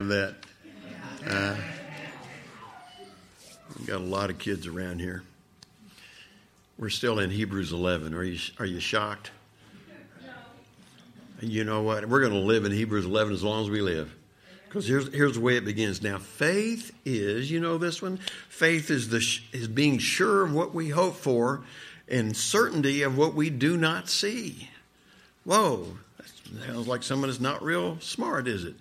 that. Uh, we've got a lot of kids around here. We're still in Hebrews 11. Are you, are you shocked? You know what? We're going to live in Hebrews 11 as long as we live. Because here's, here's the way it begins. Now, faith is, you know this one? Faith is, the, is being sure of what we hope for and certainty of what we do not see. Whoa, that sounds like someone is not real smart, is it?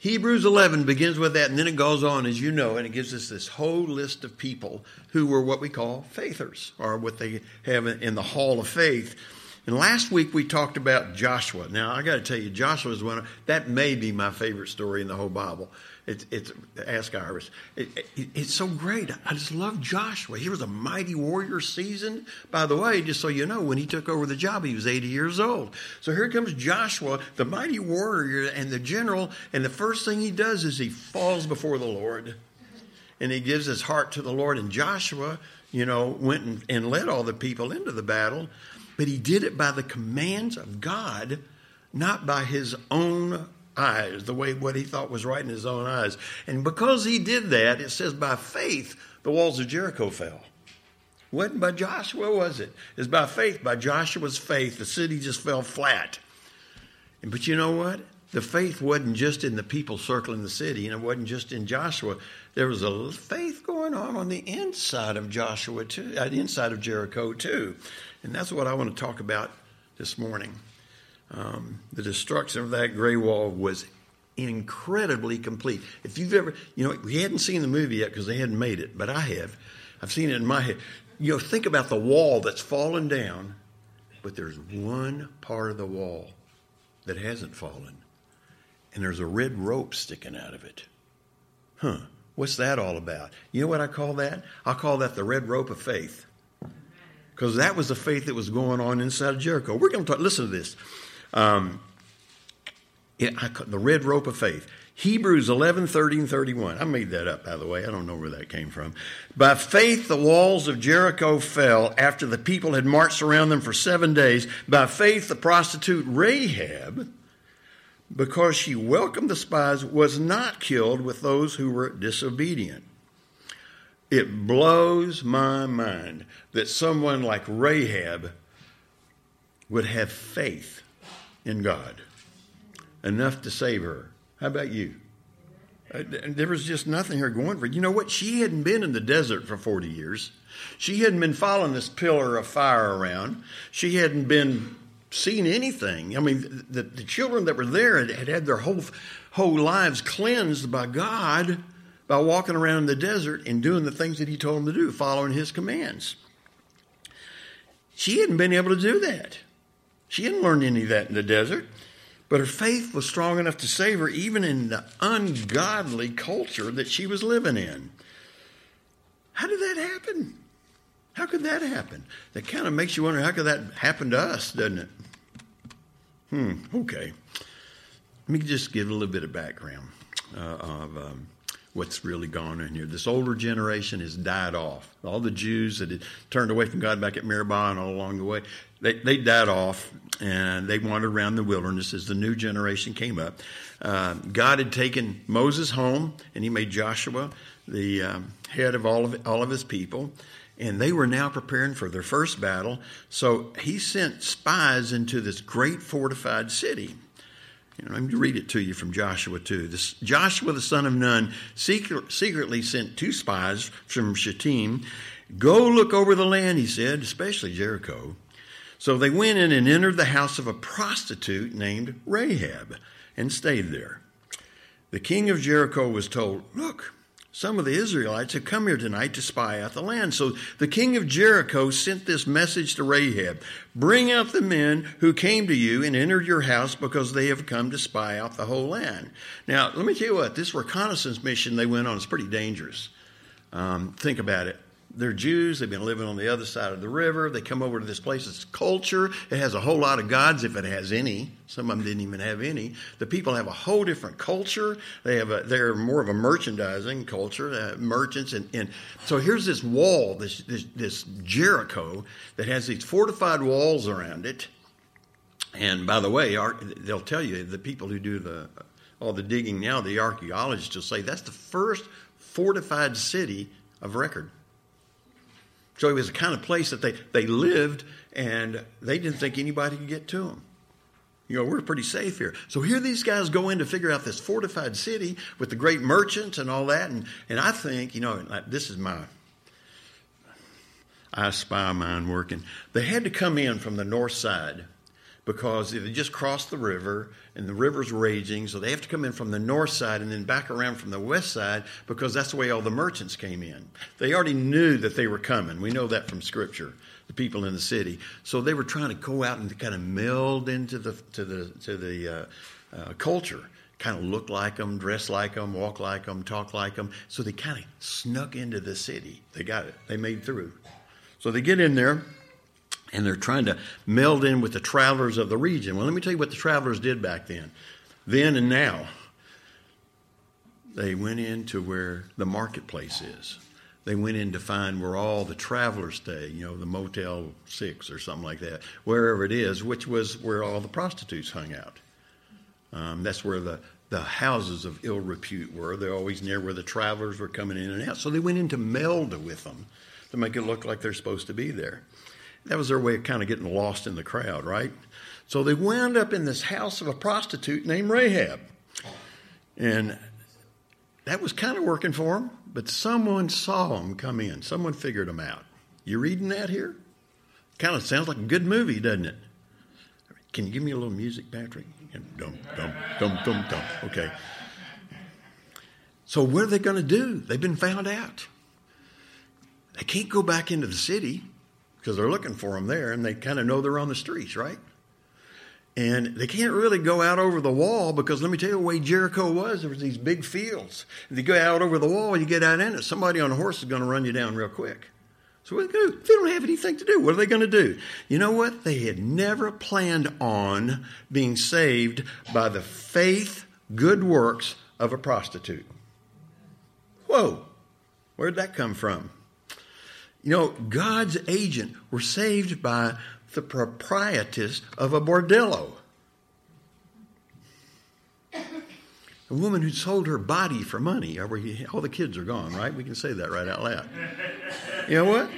Hebrews 11 begins with that, and then it goes on, as you know, and it gives us this whole list of people who were what we call faithers, or what they have in the hall of faith. And last week we talked about Joshua. Now, I got to tell you, Joshua is one of, that may be my favorite story in the whole Bible. It's, it's ask Iris. It, it, it's so great. I just love Joshua. He was a mighty warrior, seasoned. By the way, just so you know, when he took over the job, he was 80 years old. So here comes Joshua, the mighty warrior and the general, and the first thing he does is he falls before the Lord, and he gives his heart to the Lord. And Joshua, you know, went and, and led all the people into the battle, but he did it by the commands of God, not by his own eyes, the way what he thought was right in his own eyes. And because he did that, it says by faith the walls of Jericho fell. Wasn't by Joshua, was it? It's by faith, by Joshua's faith. The city just fell flat. And But you know what? The faith wasn't just in the people circling the city, and it wasn't just in Joshua. There was a faith going on on the inside of Joshua too, uh, the inside of Jericho too, and that's what I want to talk about this morning. Um, the destruction of that gray wall was incredibly complete. If you've ever, you know, we hadn't seen the movie yet because they hadn't made it, but I have. I've seen it in my head. You know, think about the wall that's fallen down, but there's one part of the wall that hasn't fallen, and there's a red rope sticking out of it. Huh. What's that all about? You know what I call that? I call that the red rope of faith. Because that was the faith that was going on inside of Jericho. We're going to talk, listen to this. Um, it, I, the red rope of faith. Hebrews 11, 30, and 31. I made that up, by the way. I don't know where that came from. By faith, the walls of Jericho fell after the people had marched around them for seven days. By faith, the prostitute Rahab, because she welcomed the spies, was not killed with those who were disobedient. It blows my mind that someone like Rahab would have faith in God enough to save her. How about you? Uh, there was just nothing here going for. You know what? She hadn't been in the desert for 40 years. She hadn't been following this pillar of fire around. She hadn't been seeing anything. I mean, the, the children that were there had, had had their whole, whole lives cleansed by God by walking around in the desert and doing the things that He told them to do, following His commands. She hadn't been able to do that. She hadn't learned any of that in the desert. But her faith was strong enough to save her even in the ungodly culture that she was living in. How did that happen? How could that happen? That kind of makes you wonder how could that happen to us, doesn't it? Hmm, okay. Let me just give a little bit of background uh, of um, what's really gone on here. This older generation has died off. All the Jews that had turned away from God back at Meribah and all along the way, they, they died off and they wandered around the wilderness as the new generation came up. Uh, God had taken Moses home and he made Joshua the um, head of all of all of his people. And they were now preparing for their first battle. So he sent spies into this great fortified city. Know, let me read it to you from Joshua 2. This, Joshua the son of Nun secret, secretly sent two spies from Shittim. Go look over the land, he said, especially Jericho. So they went in and entered the house of a prostitute named Rahab and stayed there. The king of Jericho was told, Look, some of the Israelites have come here tonight to spy out the land. So the king of Jericho sent this message to Rahab Bring out the men who came to you and entered your house because they have come to spy out the whole land. Now, let me tell you what, this reconnaissance mission they went on is pretty dangerous. Um, think about it they're Jews. They've been living on the other side of the river. They come over to this place. It's culture. It has a whole lot of gods, if it has any. Some of them didn't even have any. The people have a whole different culture. They have a, they're more of a merchandising culture, uh, merchants. And, and so here's this wall, this, this, this Jericho, that has these fortified walls around it. And by the way, they'll tell you the people who do the all the digging now, the archaeologists will say that's the first fortified city of record. So it was the kind of place that they, they lived and they didn't think anybody could get to them. You know, we're pretty safe here. So here these guys go in to figure out this fortified city with the great merchants and all that. And, and I think, you know, this is my I spy mine working. They had to come in from the north side because they just crossed the river and the river's raging, so they have to come in from the north side and then back around from the west side because that's the way all the merchants came in. They already knew that they were coming. We know that from Scripture, the people in the city. So they were trying to go out and kind of meld into the to the to the uh, uh, culture, kind of look like them, dress like them, walk like them, talk like them. So they kind of snuck into the city. They got it. They made through. So they get in there and they're trying to meld in with the travelers of the region. Well, let me tell you what the travelers did back then. Then and now, they went into where the marketplace is. They went in to find where all the travelers stay, you know, the Motel 6 or something like that, wherever it is, which was where all the prostitutes hung out. Um, that's where the, the houses of ill repute were. They're always near where the travelers were coming in and out. So they went in to meld with them to make it look like they're supposed to be there. That was their way of kind of getting lost in the crowd, right? So they wound up in this house of a prostitute named Rahab. And that was kind of working for them, but someone saw them come in. Someone figured them out. You reading that here? Kind of sounds like a good movie, doesn't it? Can you give me a little music, Patrick? Dum, dum, dum, dum, dum. Okay. So what are they going to do? They've been found out. They can't go back into the city because they're looking for them there and they kind of know they're on the streets, right? And they can't really go out over the wall because let me tell you the way Jericho was, there was these big fields. If you go out over the wall, you get out in it, somebody on a horse is going to run you down real quick. So what are they do? They don't have anything to do. What are they going to do? You know what? They had never planned on being saved by the faith, good works of a prostitute. Whoa, where'd that come from? You know, God's agent were saved by the proprietress of a bordello. A woman who sold her body for money. All the kids are gone, right? We can say that right out loud. You know what?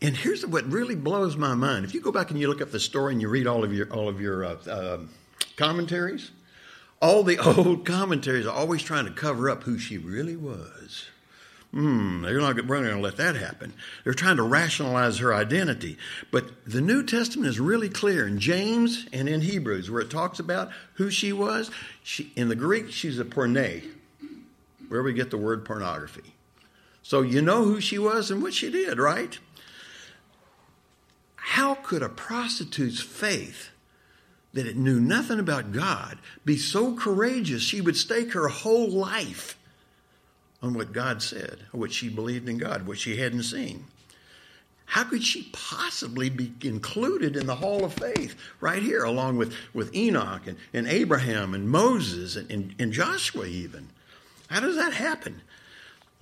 And here's what really blows my mind. If you go back and you look up the story and you read all of your all of your uh, uh, commentaries, all the old commentaries are always trying to cover up who she really was. Hmm, they're not going to let that happen. They're trying to rationalize her identity. But the New Testament is really clear in James and in Hebrews, where it talks about who she was. She, in the Greek, she's a porne, where we get the word pornography. So you know who she was and what she did, right? How could a prostitute's faith that it knew nothing about God be so courageous she would stake her whole life on what God said, what she believed in God, what she hadn't seen. How could she possibly be included in the hall of faith right here, along with, with Enoch and, and Abraham and Moses and, and, and Joshua, even? How does that happen?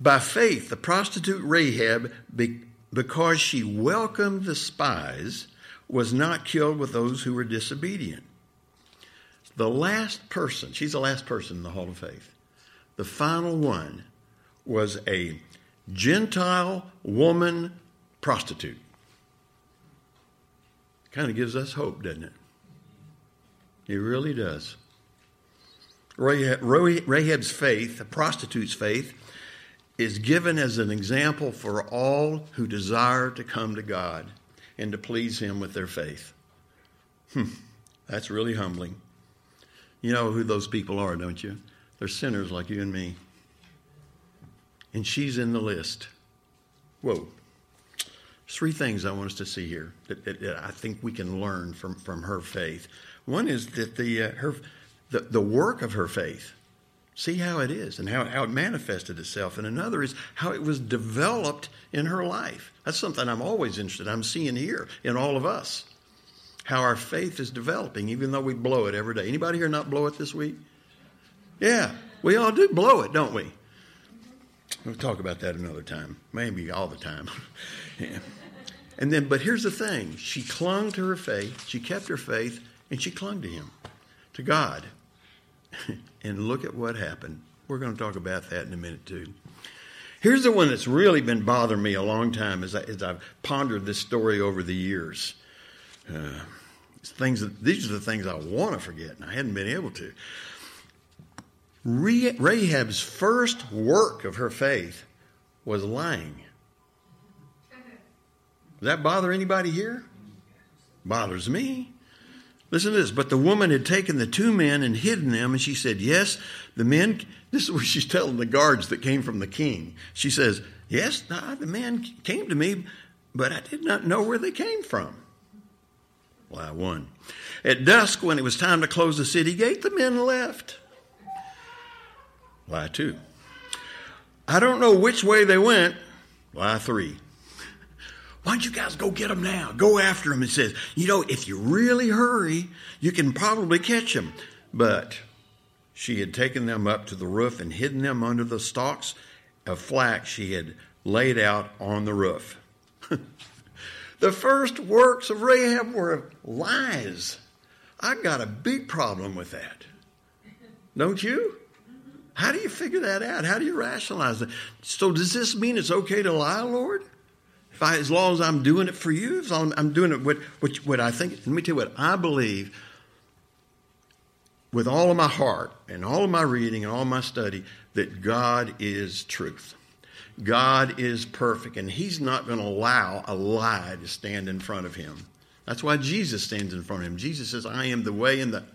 By faith, the prostitute Rahab, because she welcomed the spies, was not killed with those who were disobedient. The last person, she's the last person in the hall of faith, the final one was a Gentile woman prostitute. Kind of gives us hope, doesn't it? It really does. Rahab's faith, a prostitute's faith, is given as an example for all who desire to come to God and to please Him with their faith. Hmm, that's really humbling. You know who those people are, don't you? They're sinners like you and me and she's in the list. Whoa. Three things I want us to see here that, that, that I think we can learn from, from her faith. One is that the, uh, her, the, the work of her faith, see how it is and how, how it manifested itself. And another is how it was developed in her life. That's something I'm always interested in. I'm seeing here in all of us how our faith is developing, even though we blow it every day. Anybody here not blow it this week? Yeah, we all do blow it, don't we? We'll talk about that another time, maybe all the time. yeah. And then, but here's the thing she clung to her faith, she kept her faith, and she clung to Him, to God. and look at what happened. We're going to talk about that in a minute, too. Here's the one that's really been bothering me a long time as, I, as I've pondered this story over the years. Uh, things that, these are the things I want to forget, and I hadn't been able to. Rahab's first work of her faith was lying. Does that bother anybody here? Bothers me. Listen to this. But the woman had taken the two men and hidden them, and she said, Yes, the men. This is what she's telling the guards that came from the king. She says, Yes, the men came to me, but I did not know where they came from. Lie one. At dusk, when it was time to close the city gate, the men left. Lie two. I don't know which way they went. Lie three. Why don't you guys go get them now? Go after them. It says, you know, if you really hurry, you can probably catch them. But she had taken them up to the roof and hidden them under the stalks of flax she had laid out on the roof. the first works of Rahab were lies. I've got a big problem with that. Don't you? How do you figure that out? How do you rationalize it? So, does this mean it's okay to lie, Lord? If I, as long as I'm doing it for you, as long as I'm doing it what, what, what I think, let me tell you what I believe with all of my heart and all of my reading and all my study that God is truth. God is perfect, and He's not going to allow a lie to stand in front of Him. That's why Jesus stands in front of Him. Jesus says, I am the way and the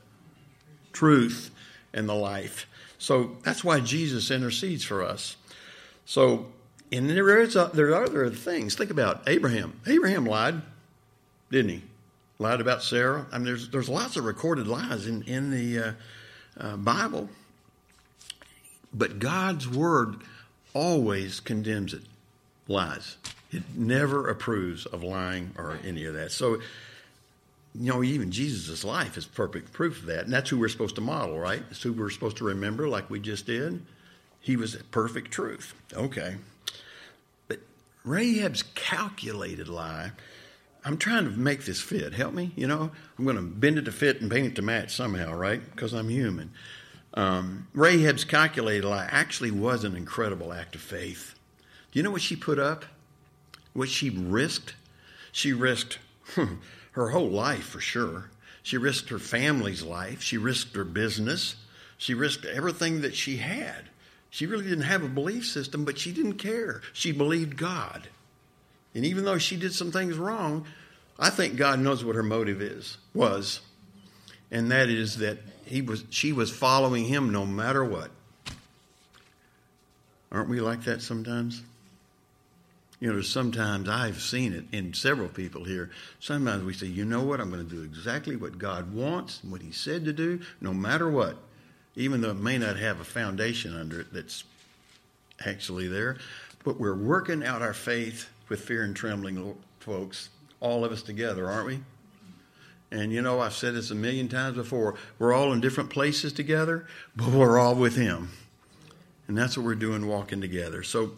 truth and the life. So that's why Jesus intercedes for us. So and there, is a, there are other things. Think about Abraham. Abraham lied, didn't he? Lied about Sarah. I mean, there's, there's lots of recorded lies in, in the uh, uh, Bible. But God's word always condemns it. Lies. It never approves of lying or any of that. So, you know, even Jesus' life is perfect proof of that. And that's who we're supposed to model, right? It's who we're supposed to remember, like we just did. He was perfect truth. Okay. But Rahab's calculated lie. I'm trying to make this fit. Help me. You know, I'm going to bend it to fit and paint it to match somehow, right? Because I'm human. Um, Rahab's calculated lie actually was an incredible act of faith. Do you know what she put up? What she risked? She risked her whole life for sure. She risked her family's life. She risked her business. She risked everything that she had. She really didn't have a belief system, but she didn't care. She believed God. And even though she did some things wrong, I think God knows what her motive is, was. And that is that he was she was following him no matter what. Aren't we like that sometimes? You know, sometimes I've seen it in several people here. Sometimes we say, you know what, I'm going to do exactly what God wants and what He said to do, no matter what even though it may not have a foundation under it that's actually there. But we're working out our faith with fear and trembling, folks, all of us together, aren't we? And you know, I've said this a million times before. We're all in different places together, but we're all with Him. And that's what we're doing walking together. So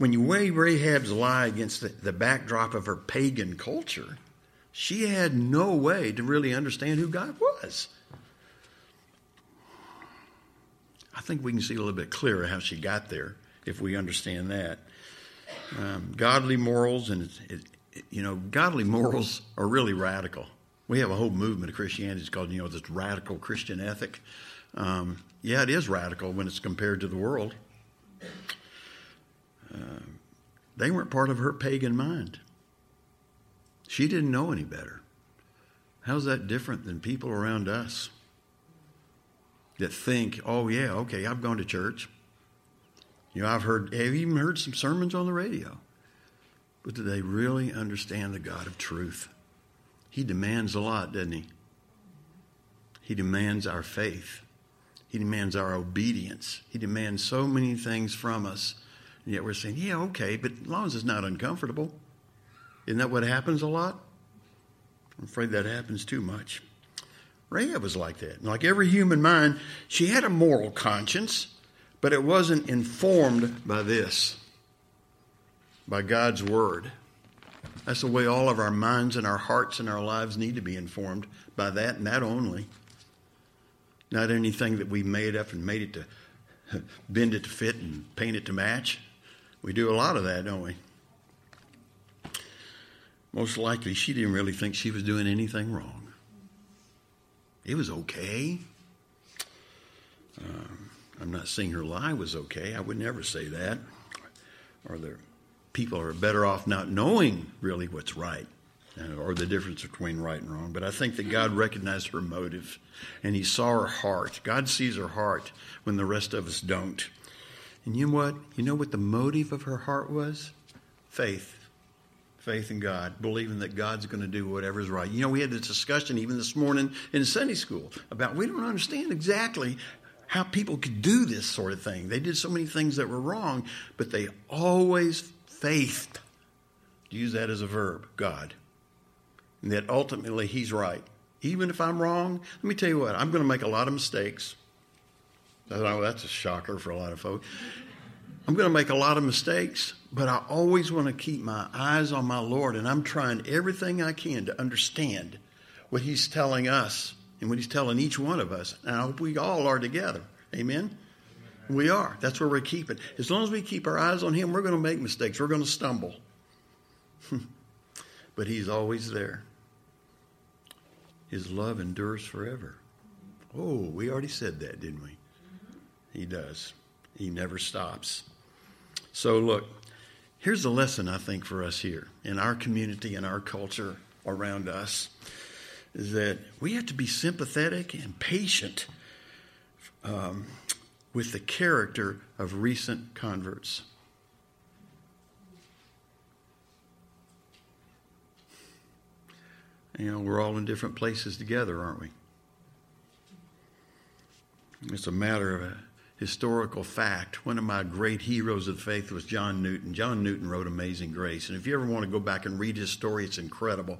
when you weigh Rahab's lie against the, the backdrop of her pagan culture, she had no way to really understand who God was. I think we can see a little bit clearer how she got there if we understand that. Um, godly morals, and it, it, you know, godly morals are really radical. We have a whole movement of Christianity. It's called, you know, this radical Christian ethic. Um, yeah, it is radical when it's compared to the world. Uh, they weren't part of her pagan mind. She didn't know any better. How's that different than people around us? that think, oh, yeah, okay, I've gone to church. You know, I've heard, have even heard some sermons on the radio. But do they really understand the God of truth? He demands a lot, doesn't he? He demands our faith. He demands our obedience. He demands so many things from us. And yet we're saying, yeah, okay, but as long as it's not uncomfortable. Isn't that what happens a lot? I'm afraid that happens too much. Rahab was like that. Like every human mind, she had a moral conscience, but it wasn't informed by this, by God's word. That's the way all of our minds and our hearts and our lives need to be informed by that and that only. Not anything that we made up and made it to bend it to fit and paint it to match. We do a lot of that, don't we? Most likely, she didn't really think she was doing anything wrong. It was okay. Um, I'm not saying her lie was okay. I would never say that. Or the people are better off not knowing really what's right uh, or the difference between right and wrong. But I think that God recognized her motive and He saw her heart. God sees her heart when the rest of us don't. And you know what? You know what the motive of her heart was? Faith. Faith in God, believing that God's going to do whatever's right. You know, we had this discussion even this morning in Sunday school about we don't understand exactly how people could do this sort of thing. They did so many things that were wrong, but they always faithed. Use that as a verb, God. And that ultimately He's right. Even if I'm wrong, let me tell you what, I'm going to make a lot of mistakes. Know oh, that's a shocker for a lot of folks. I'm going to make a lot of mistakes, but I always want to keep my eyes on my Lord, and I'm trying everything I can to understand what He's telling us and what He's telling each one of us. And I hope we all are together. Amen? We are. That's where we're keeping. As long as we keep our eyes on Him, we're going to make mistakes. We're going to stumble. but He's always there. His love endures forever. Oh, we already said that, didn't we? He does. He never stops. So, look, here's a lesson I think for us here in our community and our culture around us is that we have to be sympathetic and patient um, with the character of recent converts. You know, we're all in different places together, aren't we? It's a matter of a historical fact. One of my great heroes of faith was John Newton. John Newton wrote Amazing Grace. And if you ever want to go back and read his story, it's incredible.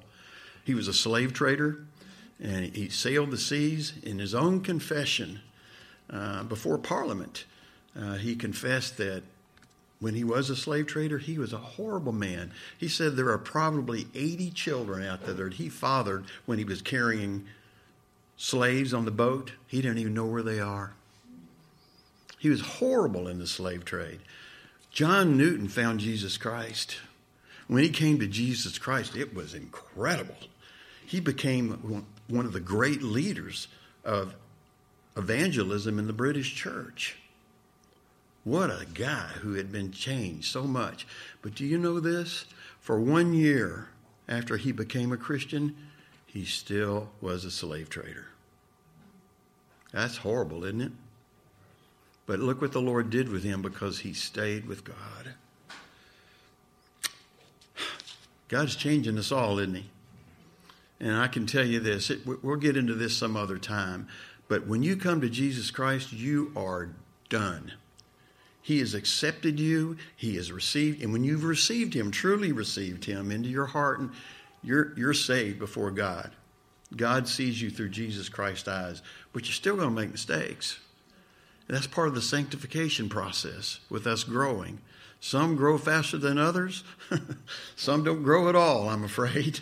He was a slave trader and he sailed the seas in his own confession uh, before Parliament. Uh, he confessed that when he was a slave trader, he was a horrible man. He said there are probably 80 children out there that he fathered when he was carrying slaves on the boat. He didn't even know where they are. He was horrible in the slave trade. John Newton found Jesus Christ. When he came to Jesus Christ, it was incredible. He became one of the great leaders of evangelism in the British church. What a guy who had been changed so much. But do you know this? For one year after he became a Christian, he still was a slave trader. That's horrible, isn't it? But look what the Lord did with him because he stayed with God. God's changing us all, isn't he? And I can tell you this, it, we'll get into this some other time, but when you come to Jesus Christ, you are done. He has accepted you, He has received, and when you've received Him, truly received Him into your heart, and you're, you're saved before God. God sees you through Jesus Christ's eyes, but you're still going to make mistakes. That's part of the sanctification process with us growing. Some grow faster than others. Some don't grow at all, I'm afraid.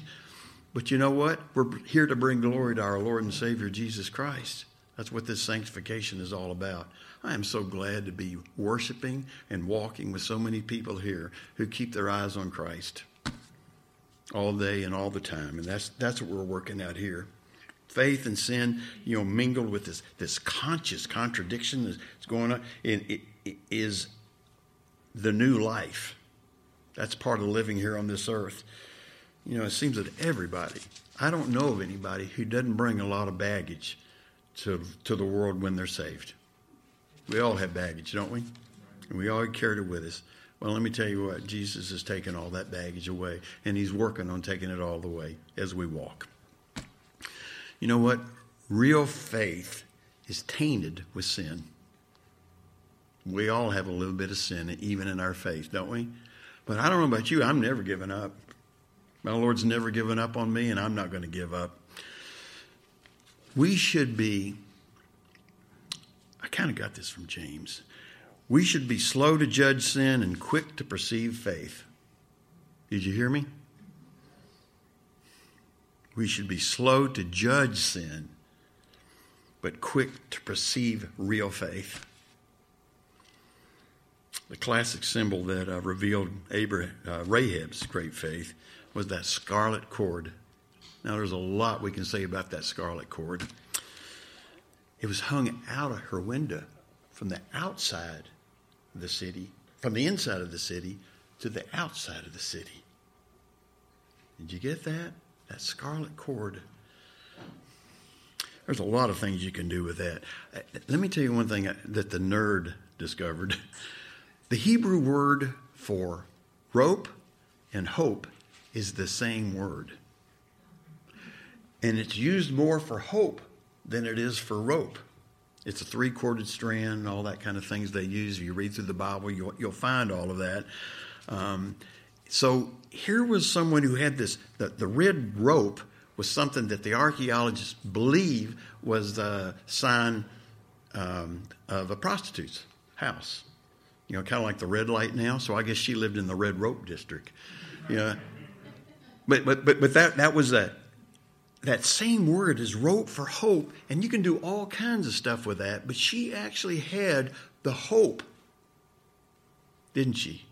But you know what? We're here to bring glory to our Lord and Savior Jesus Christ. That's what this sanctification is all about. I am so glad to be worshiping and walking with so many people here who keep their eyes on Christ all day and all the time. And that's, that's what we're working out here faith and sin, you know, mingled with this this conscious contradiction that's going on, it, it, is the new life. That's part of living here on this earth. You know, it seems that everybody, I don't know of anybody who doesn't bring a lot of baggage to to the world when they're saved. We all have baggage, don't we? And we all carry it with us. Well, let me tell you what, Jesus has taken all that baggage away, and He's working on taking it all the way as we walk. You know what? Real faith is tainted with sin. We all have a little bit of sin, even in our faith, don't we? But I don't know about you, I'm never giving up. My Lord's never given up on me, and I'm not going to give up. We should be, I kind of got this from James. We should be slow to judge sin and quick to perceive faith. Did you hear me? We should be slow to judge sin but quick to perceive real faith. The classic symbol that uh, revealed Abraham, uh, Rahab's great faith was that scarlet cord. Now, there's a lot we can say about that scarlet cord. It was hung out of her window from the outside of the city, from the inside of the city to the outside of the city. Did you get that? That scarlet cord. There's a lot of things you can do with that. Let me tell you one thing that the nerd discovered. The Hebrew word for rope and hope is the same word. And it's used more for hope than it is for rope. It's a three corded strand, all that kind of things they use. If you read through the Bible, you'll, you'll find all of that. Um, so here was someone who had this the, the red rope was something that the archaeologists believe was the sign um, of a prostitute's house. You know, kind of like the red light now. So I guess she lived in the red rope district. Yeah. But but but but that that was that that same word is rope for hope, and you can do all kinds of stuff with that. But she actually had the hope, didn't she?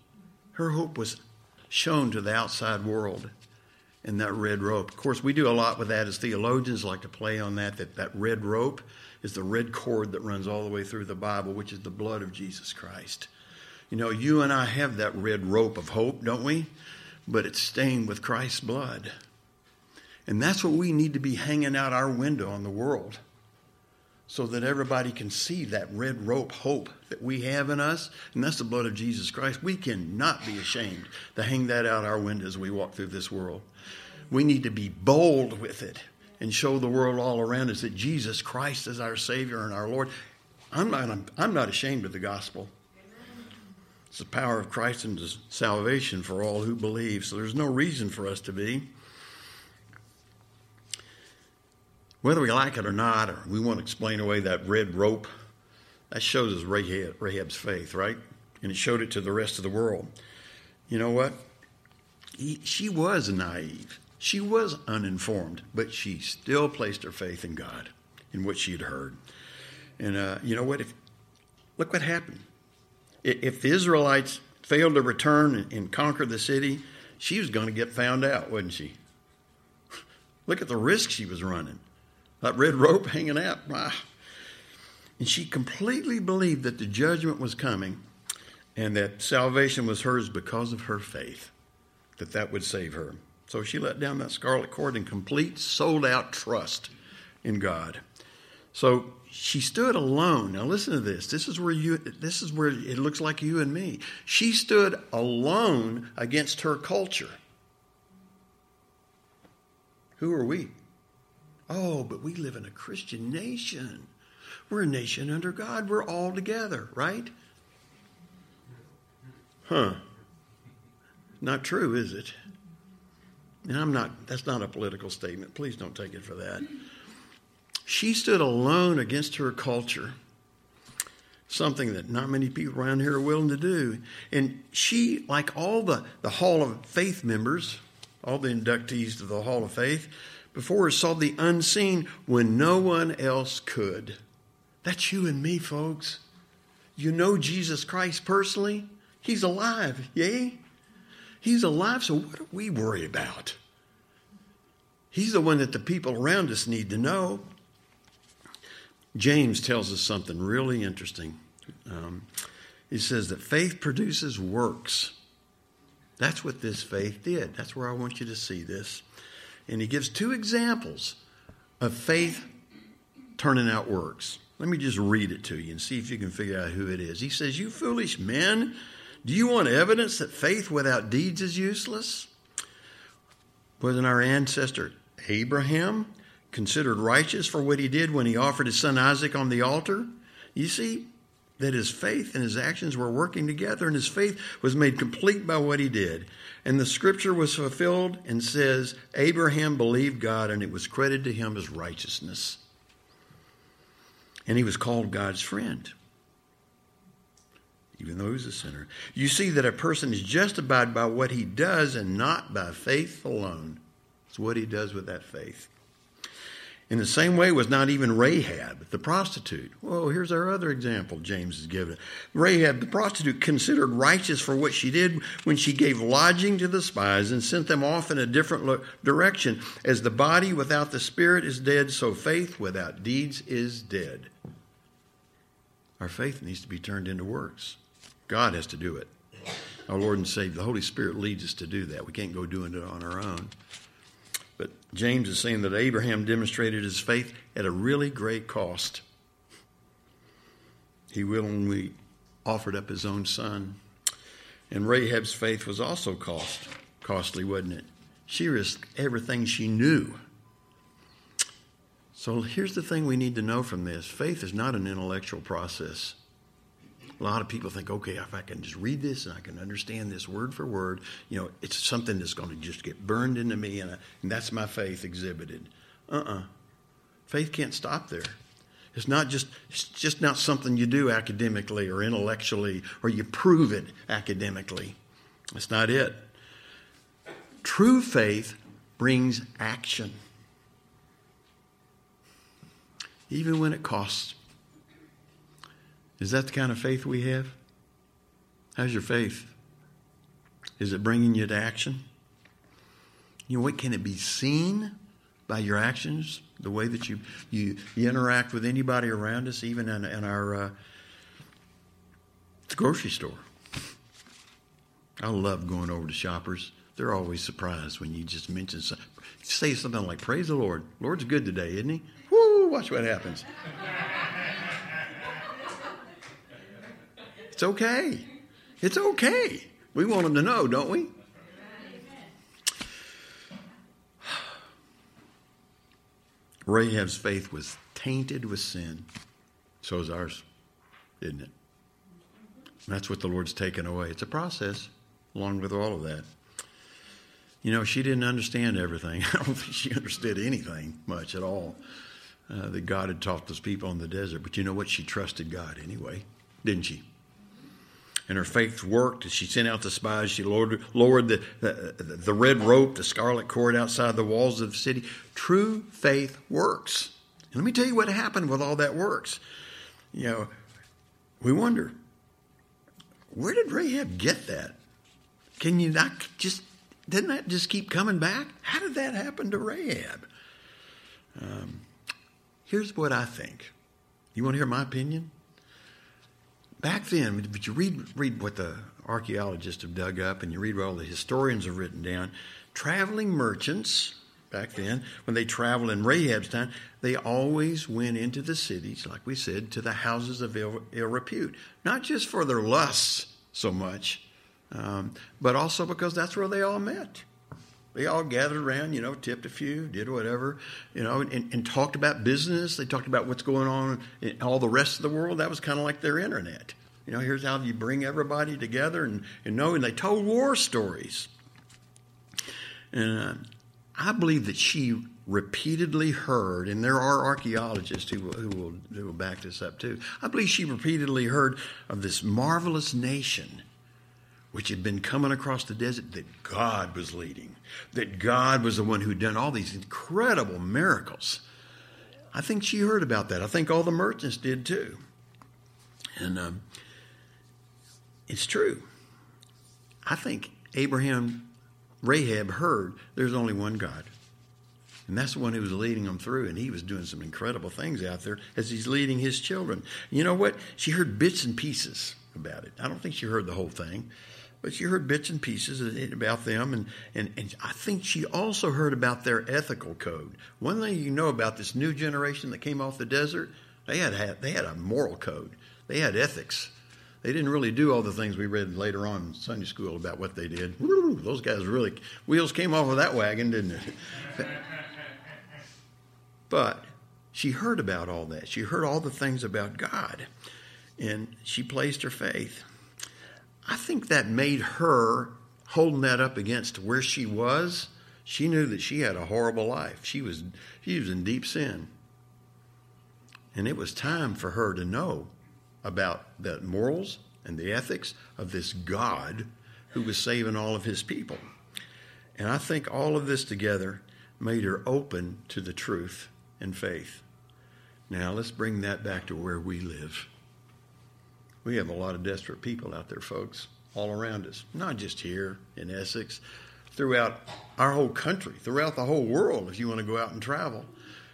Her hope was shown to the outside world in that red rope. Of course, we do a lot with that as theologians like to play on that, that that red rope is the red cord that runs all the way through the Bible, which is the blood of Jesus Christ. You know, you and I have that red rope of hope, don't we? But it's stained with Christ's blood. And that's what we need to be hanging out our window on the world so that everybody can see that red rope hope that we have in us, and that's the blood of Jesus Christ. We cannot be ashamed to hang that out our window as we walk through this world. We need to be bold with it and show the world all around us that Jesus Christ is our Savior and our Lord. I'm not, I'm, I'm not ashamed of the gospel. It's the power of Christ and salvation for all who believe, so there's no reason for us to be. Whether we like it or not, or we want to explain away that red rope, that shows us Rahab, Rahab's faith, right? And it showed it to the rest of the world. You know what? He, she was naive. She was uninformed, but she still placed her faith in God, in what she had heard. And uh, you know what? If, look what happened. If the Israelites failed to return and conquer the city, she was going to get found out, wasn't she? Look at the risk she was running that red rope hanging out. And she completely believed that the judgment was coming and that salvation was hers because of her faith, that that would save her. So she let down that scarlet cord in complete, sold out trust in God. So she stood alone. Now listen to this. This is where you this is where it looks like you and me. She stood alone against her culture. Who are we? Oh, but we live in a Christian nation. We're a nation under God. We're all together, right? Huh. Not true, is it? And I'm not, that's not a political statement. Please don't take it for that. She stood alone against her culture, something that not many people around here are willing to do. And she, like all the, the Hall of Faith members, all the inductees to the Hall of Faith, before saw the unseen when no one else could. That's you and me, folks. You know Jesus Christ personally. He's alive, yay? He's alive, so what do we worry about? He's the one that the people around us need to know. James tells us something really interesting. Um, he says that faith produces works. That's what this faith did. That's where I want you to see this. And he gives two examples of faith turning out works. Let me just read it to you and see if you can figure out who it is. He says, You foolish men, do you want evidence that faith without deeds is useless? Wasn't our ancestor Abraham considered righteous for what he did when he offered his son Isaac on the altar? You see that his faith and his actions were working together, and his faith was made complete by what he did. And the scripture was fulfilled and says, Abraham believed God and it was credited to him as righteousness. And he was called God's friend, even though he was a sinner. You see that a person is justified by what he does and not by faith alone. It's what he does with that faith. In the same way was not even Rahab, the prostitute. Well, here's our other example James has given. Rahab, the prostitute, considered righteous for what she did when she gave lodging to the spies and sent them off in a different direction. As the body without the spirit is dead, so faith without deeds is dead. Our faith needs to be turned into works. God has to do it. Our Lord and Savior, the Holy Spirit leads us to do that. We can't go doing it on our own. But James is saying that Abraham demonstrated his faith at a really great cost. He willingly offered up his own son. And Rahab's faith was also cost, costly, wasn't it? She risked everything she knew. So here's the thing we need to know from this faith is not an intellectual process. A lot of people think, okay, if I can just read this and I can understand this word for word, you know, it's something that's going to just get burned into me, and, I, and that's my faith exhibited. Uh uh Faith can't stop there. It's not just it's just not something you do academically or intellectually or you prove it academically. That's not it. True faith brings action. Even when it costs is that the kind of faith we have? How's your faith? Is it bringing you to action? You know, what can it be seen by your actions, the way that you you, you interact with anybody around us, even in, in our uh, grocery store? I love going over to shoppers. They're always surprised when you just mention something. Say something like, "Praise the Lord, Lord's good today, isn't He?" Woo! Watch what happens. It's okay. It's okay. We want them to know, don't we? Rahab's faith was tainted with sin. So is ours, isn't it? That's what the Lord's taken away. It's a process, along with all of that. You know, she didn't understand everything. I don't think she understood anything much at all uh, that God had taught those people in the desert. But you know what? She trusted God anyway, didn't she? And her faith worked. She sent out the spies. She lowered, lowered the, the, the red rope, the scarlet cord outside the walls of the city. True faith works. And let me tell you what happened with all that works. You know, we wonder, where did Rahab get that? Can you not just, didn't that just keep coming back? How did that happen to Rahab? Um, here's what I think. You want to hear my opinion? Back then, but you read read what the archaeologists have dug up, and you read what all the historians have written down. Traveling merchants back then, when they traveled in Rahab's time, they always went into the cities, like we said, to the houses of ill, ill repute, not just for their lusts so much, um, but also because that's where they all met. They all gathered around, you know, tipped a few, did whatever, you know, and, and talked about business. They talked about what's going on in all the rest of the world. That was kind of like their internet. You know, here's how you bring everybody together and, and know. And they told war stories. And uh, I believe that she repeatedly heard, and there are archaeologists who, who, will, who will back this up too. I believe she repeatedly heard of this marvelous nation which had been coming across the desert that God was leading, that God was the one who'd done all these incredible miracles. I think she heard about that. I think all the merchants did too. And um, it's true. I think Abraham, Rahab heard there's only one God. And that's the one who was leading them through, and he was doing some incredible things out there as he's leading his children. You know what? She heard bits and pieces about it. I don't think she heard the whole thing but she heard bits and pieces about them, and, and, and I think she also heard about their ethical code. One thing you know about this new generation that came off the desert, they had, they had a moral code, they had ethics. They didn't really do all the things we read later on in Sunday school about what they did. Woo, those guys really, wheels came off of that wagon, didn't it? but she heard about all that. She heard all the things about God, and she placed her faith. I think that made her holding that up against where she was. She knew that she had a horrible life. She was she was in deep sin. And it was time for her to know about the morals and the ethics of this God who was saving all of his people. And I think all of this together made her open to the truth and faith. Now, let's bring that back to where we live. We have a lot of desperate people out there, folks, all around us, not just here in Essex, throughout our whole country, throughout the whole world, if you want to go out and travel.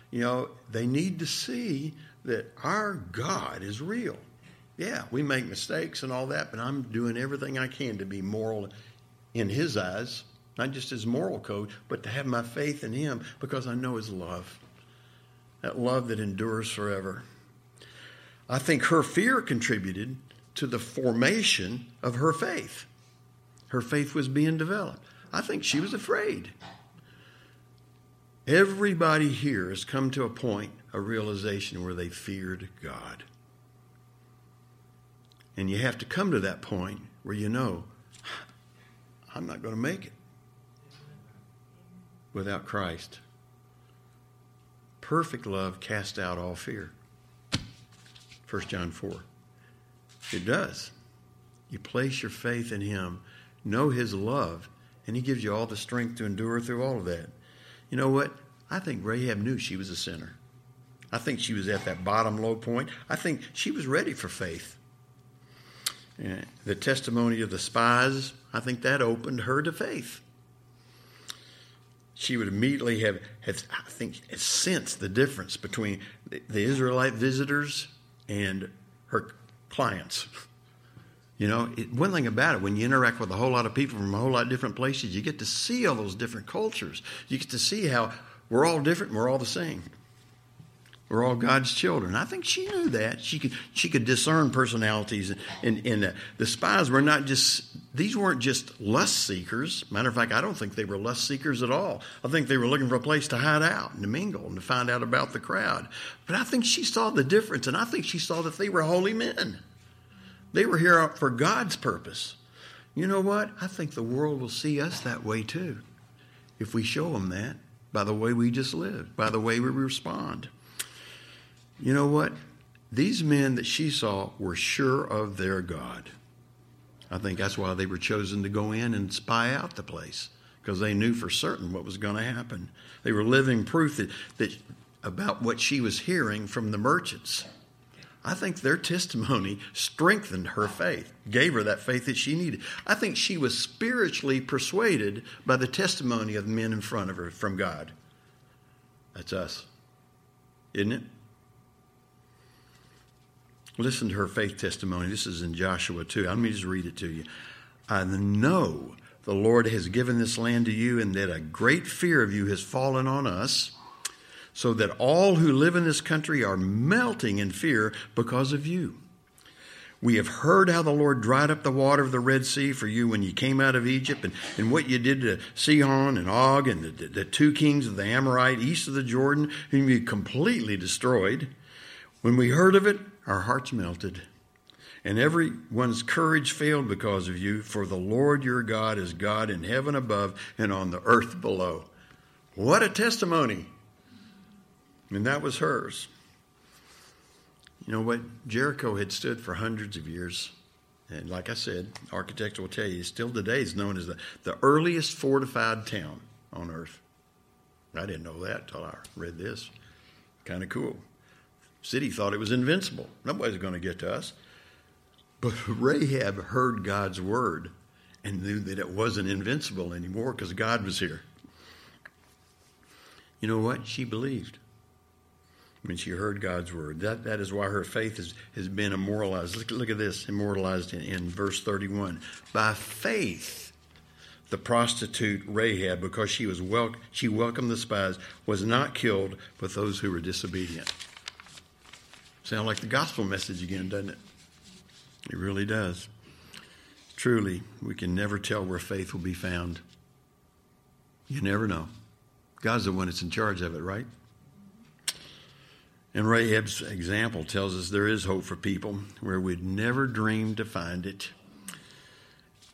You know, they need to see that our God is real. Yeah, we make mistakes and all that, but I'm doing everything I can to be moral in His eyes, not just His moral code, but to have my faith in Him because I know His love. That love that endures forever. I think her fear contributed to the formation of her faith. Her faith was being developed. I think she was afraid. Everybody here has come to a point, a realization where they feared God. And you have to come to that point where you know, I'm not going to make it without Christ. Perfect love casts out all fear. 1 John 4. It does. You place your faith in Him, know His love, and He gives you all the strength to endure through all of that. You know what? I think Rahab knew she was a sinner. I think she was at that bottom low point. I think she was ready for faith. And the testimony of the spies, I think that opened her to faith. She would immediately have, have I think, sensed the difference between the, the Israelite visitors and her clients. You know, it, one thing about it, when you interact with a whole lot of people from a whole lot of different places, you get to see all those different cultures. You get to see how we're all different and we're all the same. We're all God's children. I think she knew that. She could she could discern personalities, and, and uh, the spies were not just these weren't just lust seekers. Matter of fact, I don't think they were lust seekers at all. I think they were looking for a place to hide out and to mingle and to find out about the crowd. But I think she saw the difference, and I think she saw that they were holy men. They were here for God's purpose. You know what? I think the world will see us that way too, if we show them that by the way we just live, by the way we respond. You know what? These men that she saw were sure of their God. I think that's why they were chosen to go in and spy out the place because they knew for certain what was going to happen. They were living proof that, that about what she was hearing from the merchants. I think their testimony strengthened her faith, gave her that faith that she needed. I think she was spiritually persuaded by the testimony of men in front of her from God. That's us, isn't it? Listen to her faith testimony. This is in Joshua 2. Let me just read it to you. I know the Lord has given this land to you, and that a great fear of you has fallen on us, so that all who live in this country are melting in fear because of you. We have heard how the Lord dried up the water of the Red Sea for you when you came out of Egypt, and, and what you did to Sihon and Og and the, the two kings of the Amorite east of the Jordan, whom you completely destroyed. When we heard of it, our hearts melted, and everyone's courage failed because of you, for the Lord your God is God in heaven above and on the earth below. What a testimony! And that was hers. You know what? Jericho had stood for hundreds of years. And like I said, architects will tell you, still today is known as the, the earliest fortified town on earth. I didn't know that until I read this. Kind of cool city thought it was invincible. Nobody's going to get to us. But Rahab heard God's word and knew that it wasn't invincible anymore because God was here. You know what? She believed when she heard God's word. That, that is why her faith has, has been immortalized. Look, look at this, immortalized in, in verse 31. By faith, the prostitute Rahab, because she was wel- she welcomed the spies, was not killed, but those who were disobedient. Sound like the gospel message again, doesn't it? It really does. Truly, we can never tell where faith will be found. You never know. God's the one that's in charge of it, right? And Rahab's example tells us there is hope for people where we'd never dream to find it.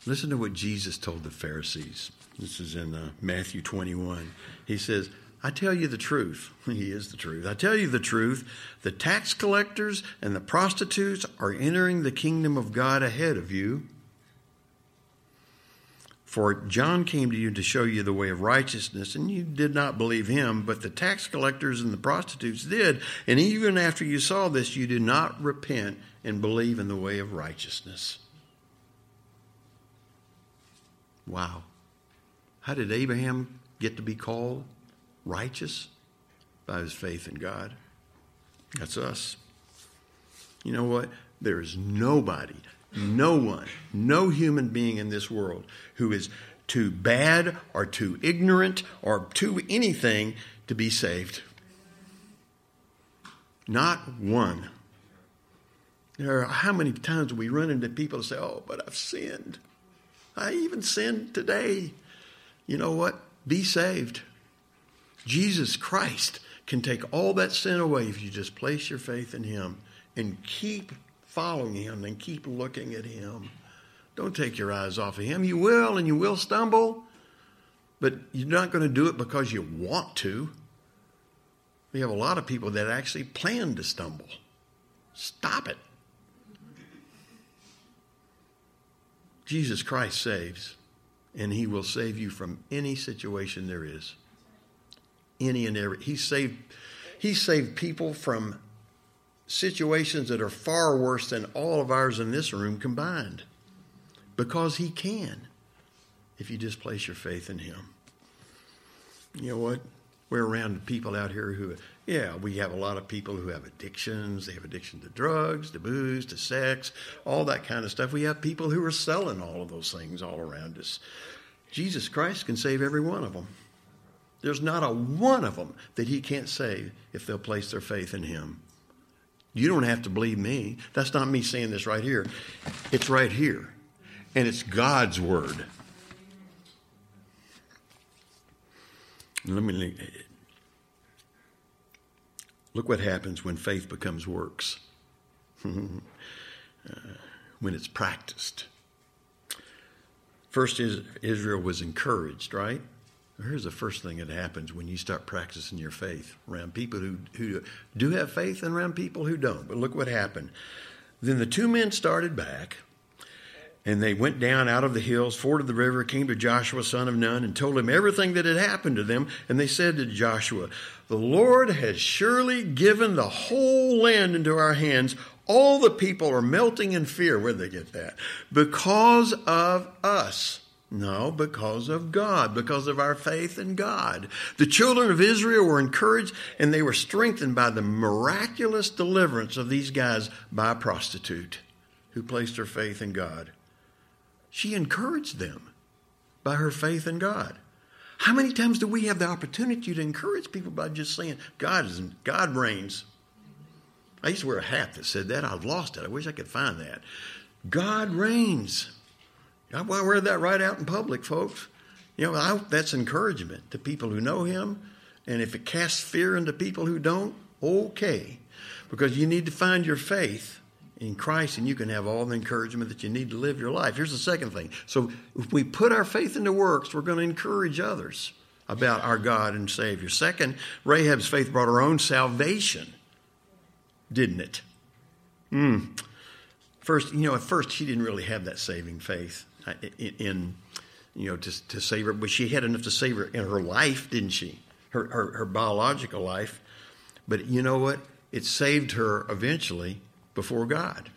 Listen to what Jesus told the Pharisees. This is in uh, Matthew 21. He says, I tell you the truth. He is the truth. I tell you the truth. The tax collectors and the prostitutes are entering the kingdom of God ahead of you. For John came to you to show you the way of righteousness, and you did not believe him, but the tax collectors and the prostitutes did. And even after you saw this, you did not repent and believe in the way of righteousness. Wow. How did Abraham get to be called righteous? By his faith in God. That's us. You know what? There is nobody, no one, no human being in this world who is too bad or too ignorant or too anything to be saved. Not one. There are how many times we run into people who say, Oh, but I've sinned. I even sinned today. You know what? Be saved. Jesus Christ can take all that sin away if you just place your faith in Him and keep following Him and keep looking at Him. Don't take your eyes off of Him. You will and you will stumble, but you're not going to do it because you want to. We have a lot of people that actually plan to stumble. Stop it. Jesus Christ saves, and He will save you from any situation there is. Any and every. He saved, he saved people from situations that are far worse than all of ours in this room combined because He can if you just place your faith in Him. You know what? We're around people out here who, yeah, we have a lot of people who have addictions. They have addiction to drugs, to booze, to sex, all that kind of stuff. We have people who are selling all of those things all around us. Jesus Christ can save every one of them. There's not a one of them that he can't save if they'll place their faith in him. You don't have to believe me. That's not me saying this right here. It's right here. And it's God's word. Let me look what happens when faith becomes works. uh, when it's practiced. First, Israel was encouraged, right? Here's the first thing that happens when you start practicing your faith around people who, who do have faith and around people who don't. But look what happened. Then the two men started back, and they went down out of the hills, forded the river, came to Joshua, son of Nun, and told him everything that had happened to them. And they said to Joshua, The Lord has surely given the whole land into our hands. All the people are melting in fear. Where'd they get that? Because of us. No, because of God, because of our faith in God. The children of Israel were encouraged and they were strengthened by the miraculous deliverance of these guys by a prostitute who placed her faith in God. She encouraged them by her faith in God. How many times do we have the opportunity to encourage people by just saying, God is God reigns? I used to wear a hat that said that. I've lost it. I wish I could find that. God reigns. I wear that right out in public, folks. You know, I, that's encouragement to people who know Him. And if it casts fear into people who don't, okay. Because you need to find your faith in Christ and you can have all the encouragement that you need to live your life. Here's the second thing. So if we put our faith into works, we're going to encourage others about our God and Savior. Second, Rahab's faith brought her own salvation, didn't it? Hmm. First, you know, at first she didn't really have that saving faith. In, you know, to, to save her. But she had enough to save her in her life, didn't she? Her, her, her biological life. But you know what? It saved her eventually before God.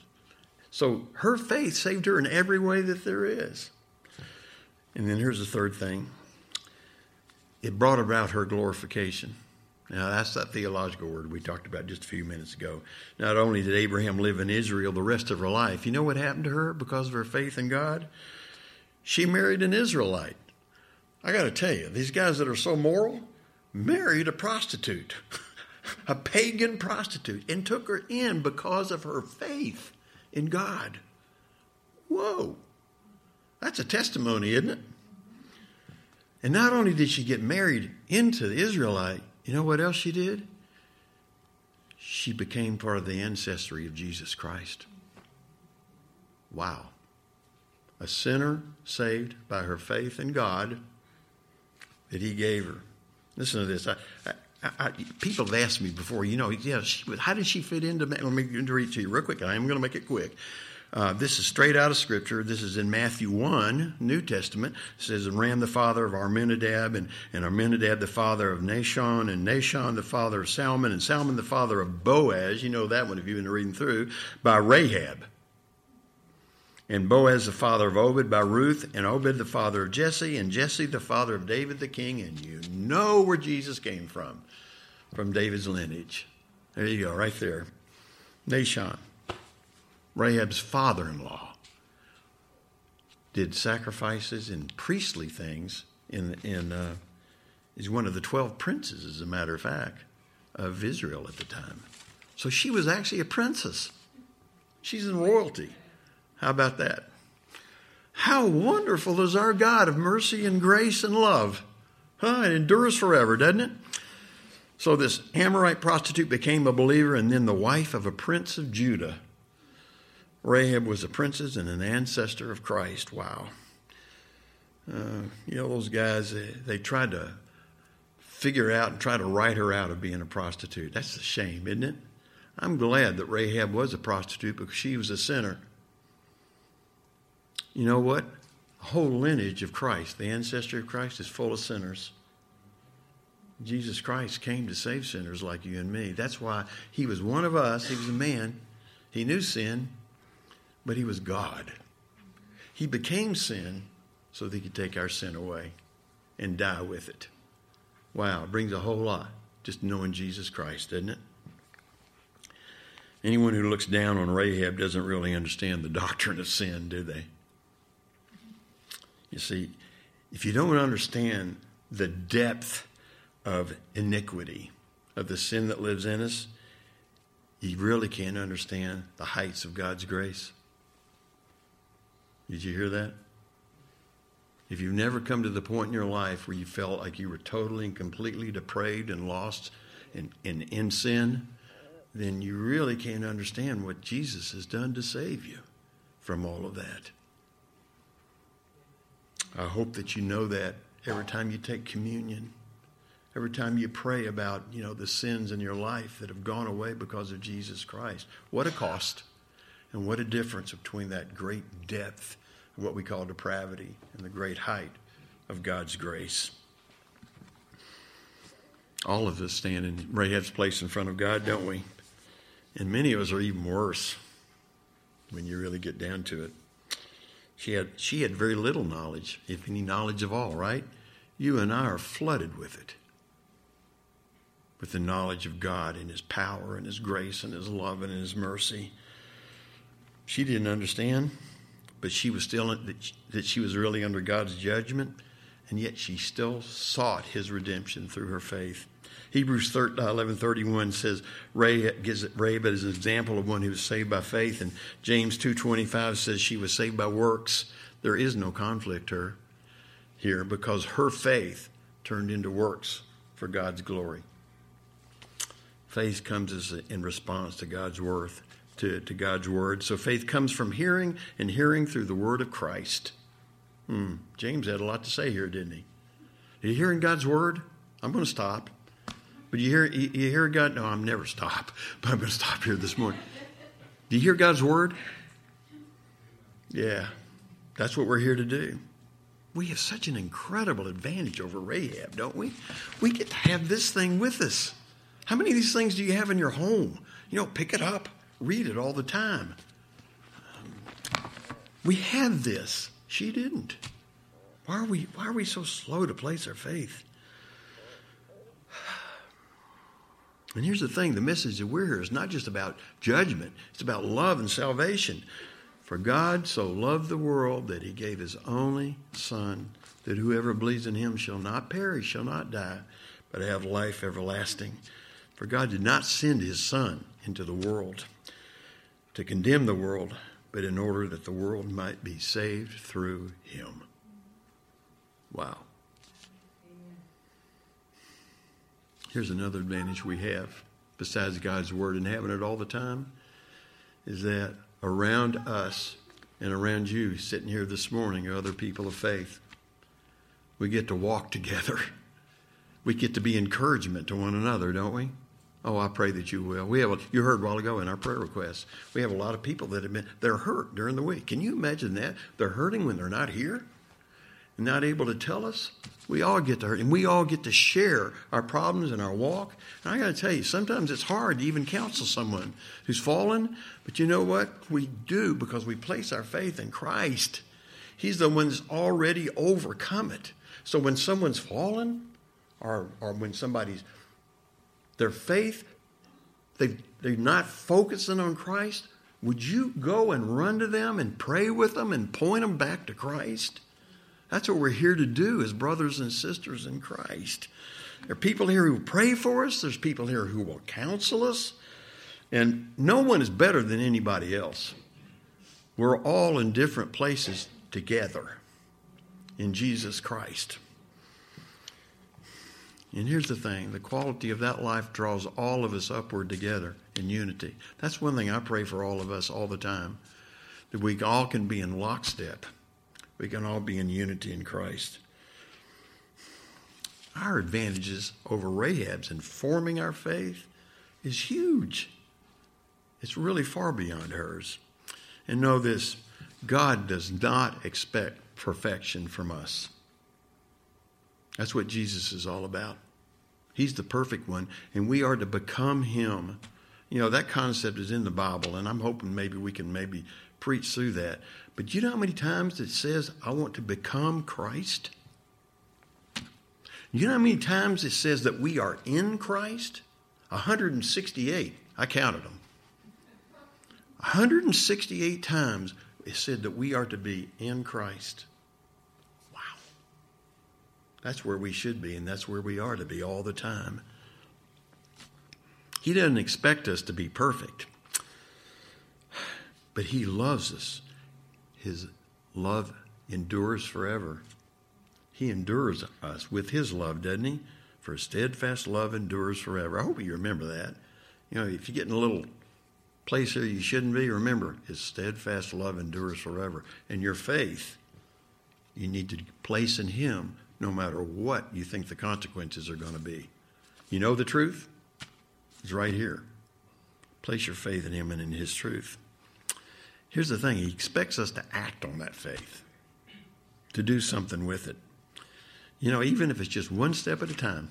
So her faith saved her in every way that there is. And then here's the third thing it brought about her glorification. Now, that's that theological word we talked about just a few minutes ago. Not only did Abraham live in Israel the rest of her life, you know what happened to her because of her faith in God? She married an Israelite. I got to tell you, these guys that are so moral married a prostitute, a pagan prostitute, and took her in because of her faith in God. Whoa. That's a testimony, isn't it? And not only did she get married into the Israelite, you know what else she did? She became part of the ancestry of Jesus Christ. Wow. A sinner saved by her faith in God that He gave her. Listen to this. I, I, I, people have asked me before, you know, yeah, she, how did she fit into? Let me read to you real quick. I am going to make it quick. Uh, this is straight out of Scripture. This is in Matthew 1, New Testament. It says, And Ram the father of Amminadab, and, and Amminadab the father of Nahshon, and Nahshon the father of Salmon, and Salmon the father of Boaz. You know that one if you've been reading through, by Rahab. And Boaz the father of Obed by Ruth, and Obed the father of Jesse, and Jesse the father of David the king. And you know where Jesus came from, from David's lineage. There you go, right there. Nahshon. Rahab's father in law, did sacrifices and priestly things in, in uh, he's one of the 12 princes, as a matter of fact, of Israel at the time. So she was actually a princess. She's in royalty. How about that? How wonderful is our God of mercy and grace and love. Huh? It endures forever, doesn't it? So this Amorite prostitute became a believer and then the wife of a prince of Judah. Rahab was a princess and an ancestor of Christ. Wow. Uh, you know, those guys, they, they, tried to figure out and try to write her out of being a prostitute. That's a shame, isn't it? I'm glad that Rahab was a prostitute because she was a sinner. You know what? The whole lineage of Christ, the ancestry of Christ, is full of sinners. Jesus Christ came to save sinners like you and me. That's why he was one of us. He was a man. He knew sin but he was God. He became sin so that he could take our sin away and die with it. Wow, it brings a whole lot just knowing Jesus Christ, doesn't it? Anyone who looks down on Rahab doesn't really understand the doctrine of sin, do they? You see, if you don't understand the depth of iniquity, of the sin that lives in us, you really can't understand the heights of God's grace. Did you hear that? If you've never come to the point in your life where you felt like you were totally and completely depraved and lost and, and in sin, then you really can't understand what Jesus has done to save you from all of that. I hope that you know that every time you take communion, every time you pray about, you know, the sins in your life that have gone away because of Jesus Christ. What a cost and what a difference between that great depth of what we call depravity and the great height of God's grace. All of us stand in Rahab's place in front of God, don't we? And many of us are even worse when you really get down to it. She had, she had very little knowledge, if any knowledge of all, right? You and I are flooded with it. With the knowledge of God and His power and His grace and His love and His mercy. She didn't understand but she was still that she was really under God's judgment, and yet she still sought His redemption through her faith. Hebrews 11:31 uh, says Ray gives Rahab as an example of one who was saved by faith, and James 2:25 says she was saved by works. There is no conflict her here because her faith turned into works for God's glory. Faith comes as a, in response to God's worth to, to God's word. So faith comes from hearing, and hearing through the word of Christ. Hmm. James had a lot to say here, didn't he? Are you hearing God's word? I'm going to stop. But you hear, you, hear God? No, I'm never stop. But I'm going to stop here this morning. Do you hear God's word? Yeah, that's what we're here to do. We have such an incredible advantage over Rahab, don't we? We get to have this thing with us. How many of these things do you have in your home? You know, pick it up, read it all the time. We had this. She didn't. Why are we, why are we so slow to place our faith? And here's the thing the message that we're here is not just about judgment, it's about love and salvation. For God so loved the world that he gave his only Son, that whoever believes in him shall not perish, shall not die, but have life everlasting. For God did not send his Son into the world to condemn the world, but in order that the world might be saved through him. Wow. Here's another advantage we have, besides God's word and having it all the time, is that around us and around you sitting here this morning are other people of faith. We get to walk together. We get to be encouragement to one another, don't we? Oh, I pray that you will. We have a, you heard a while ago in our prayer requests. We have a lot of people that have been they're hurt during the week. Can you imagine that? They're hurting when they're not here not able to tell us. We all get to hurt, and we all get to share our problems and our walk. And I got to tell you, sometimes it's hard to even counsel someone who's fallen. But you know what? We do because we place our faith in Christ. He's the one that's already overcome it. So when someone's fallen, or or when somebody's their faith, they they're not focusing on Christ, would you go and run to them and pray with them and point them back to Christ? That's what we're here to do as brothers and sisters in Christ. There are people here who pray for us, there's people here who will counsel us, and no one is better than anybody else. We're all in different places together in Jesus Christ. And here's the thing the quality of that life draws all of us upward together in unity. That's one thing I pray for all of us all the time that we all can be in lockstep. We can all be in unity in Christ. Our advantages over Rahab's in forming our faith is huge. It's really far beyond hers. And know this God does not expect perfection from us. That's what Jesus is all about. He's the perfect one, and we are to become him. You know, that concept is in the Bible, and I'm hoping maybe we can maybe preach through that. But you know how many times it says, I want to become Christ? You know how many times it says that we are in Christ? 168. I counted them. 168 times it said that we are to be in Christ. Wow. That's where we should be, and that's where we are to be all the time. He doesn't expect us to be perfect, but He loves us. His love endures forever. He endures us with His love, doesn't He? For steadfast love endures forever. I hope you remember that. You know, if you get in a little place here you shouldn't be, remember, His steadfast love endures forever. And your faith, you need to place in Him no matter what you think the consequences are going to be. You know the truth? It's right here. Place your faith in Him and in His truth. Here's the thing He expects us to act on that faith, to do something with it. You know, even if it's just one step at a time.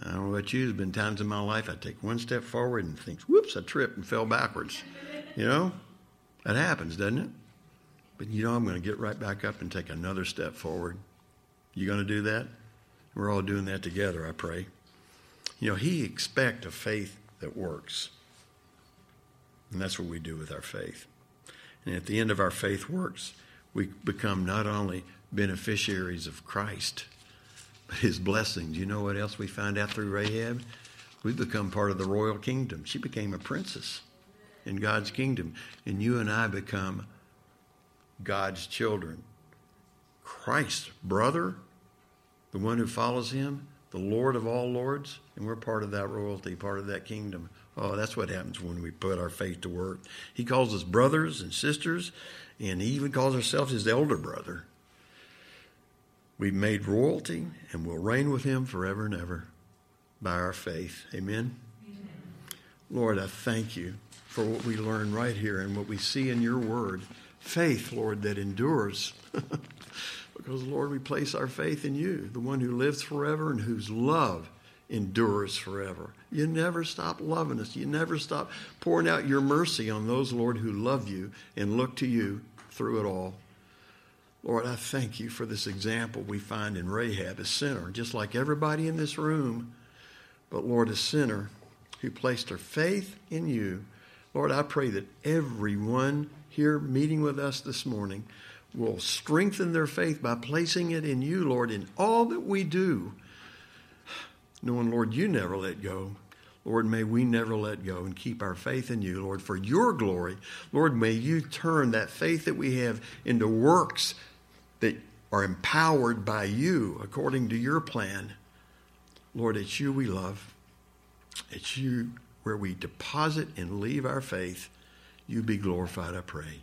I don't know about you, there's been times in my life I take one step forward and think, whoops, I tripped and fell backwards. You know, that happens, doesn't it? But you know, I'm going to get right back up and take another step forward you going to do that? We're all doing that together, I pray. You know, He expects a faith that works. And that's what we do with our faith. And at the end of our faith works, we become not only beneficiaries of Christ, but His blessings. You know what else we find out through Rahab? We become part of the royal kingdom. She became a princess in God's kingdom. And you and I become God's children. Christ's brother, the one who follows him, the Lord of all lords, and we're part of that royalty, part of that kingdom. Oh, that's what happens when we put our faith to work. He calls us brothers and sisters, and he even calls himself his elder brother. We've made royalty and we'll reign with him forever and ever by our faith. Amen? Amen. Lord, I thank you for what we learn right here and what we see in your word. Faith, Lord, that endures. Because, Lord, we place our faith in you, the one who lives forever and whose love endures forever. You never stop loving us. You never stop pouring out your mercy on those, Lord, who love you and look to you through it all. Lord, I thank you for this example we find in Rahab, a sinner, just like everybody in this room, but Lord, a sinner who placed her faith in you. Lord, I pray that everyone here meeting with us this morning will strengthen their faith by placing it in you, Lord, in all that we do. Knowing, Lord, you never let go. Lord, may we never let go and keep our faith in you, Lord, for your glory. Lord, may you turn that faith that we have into works that are empowered by you according to your plan. Lord, it's you we love. It's you where we deposit and leave our faith. You be glorified, I pray.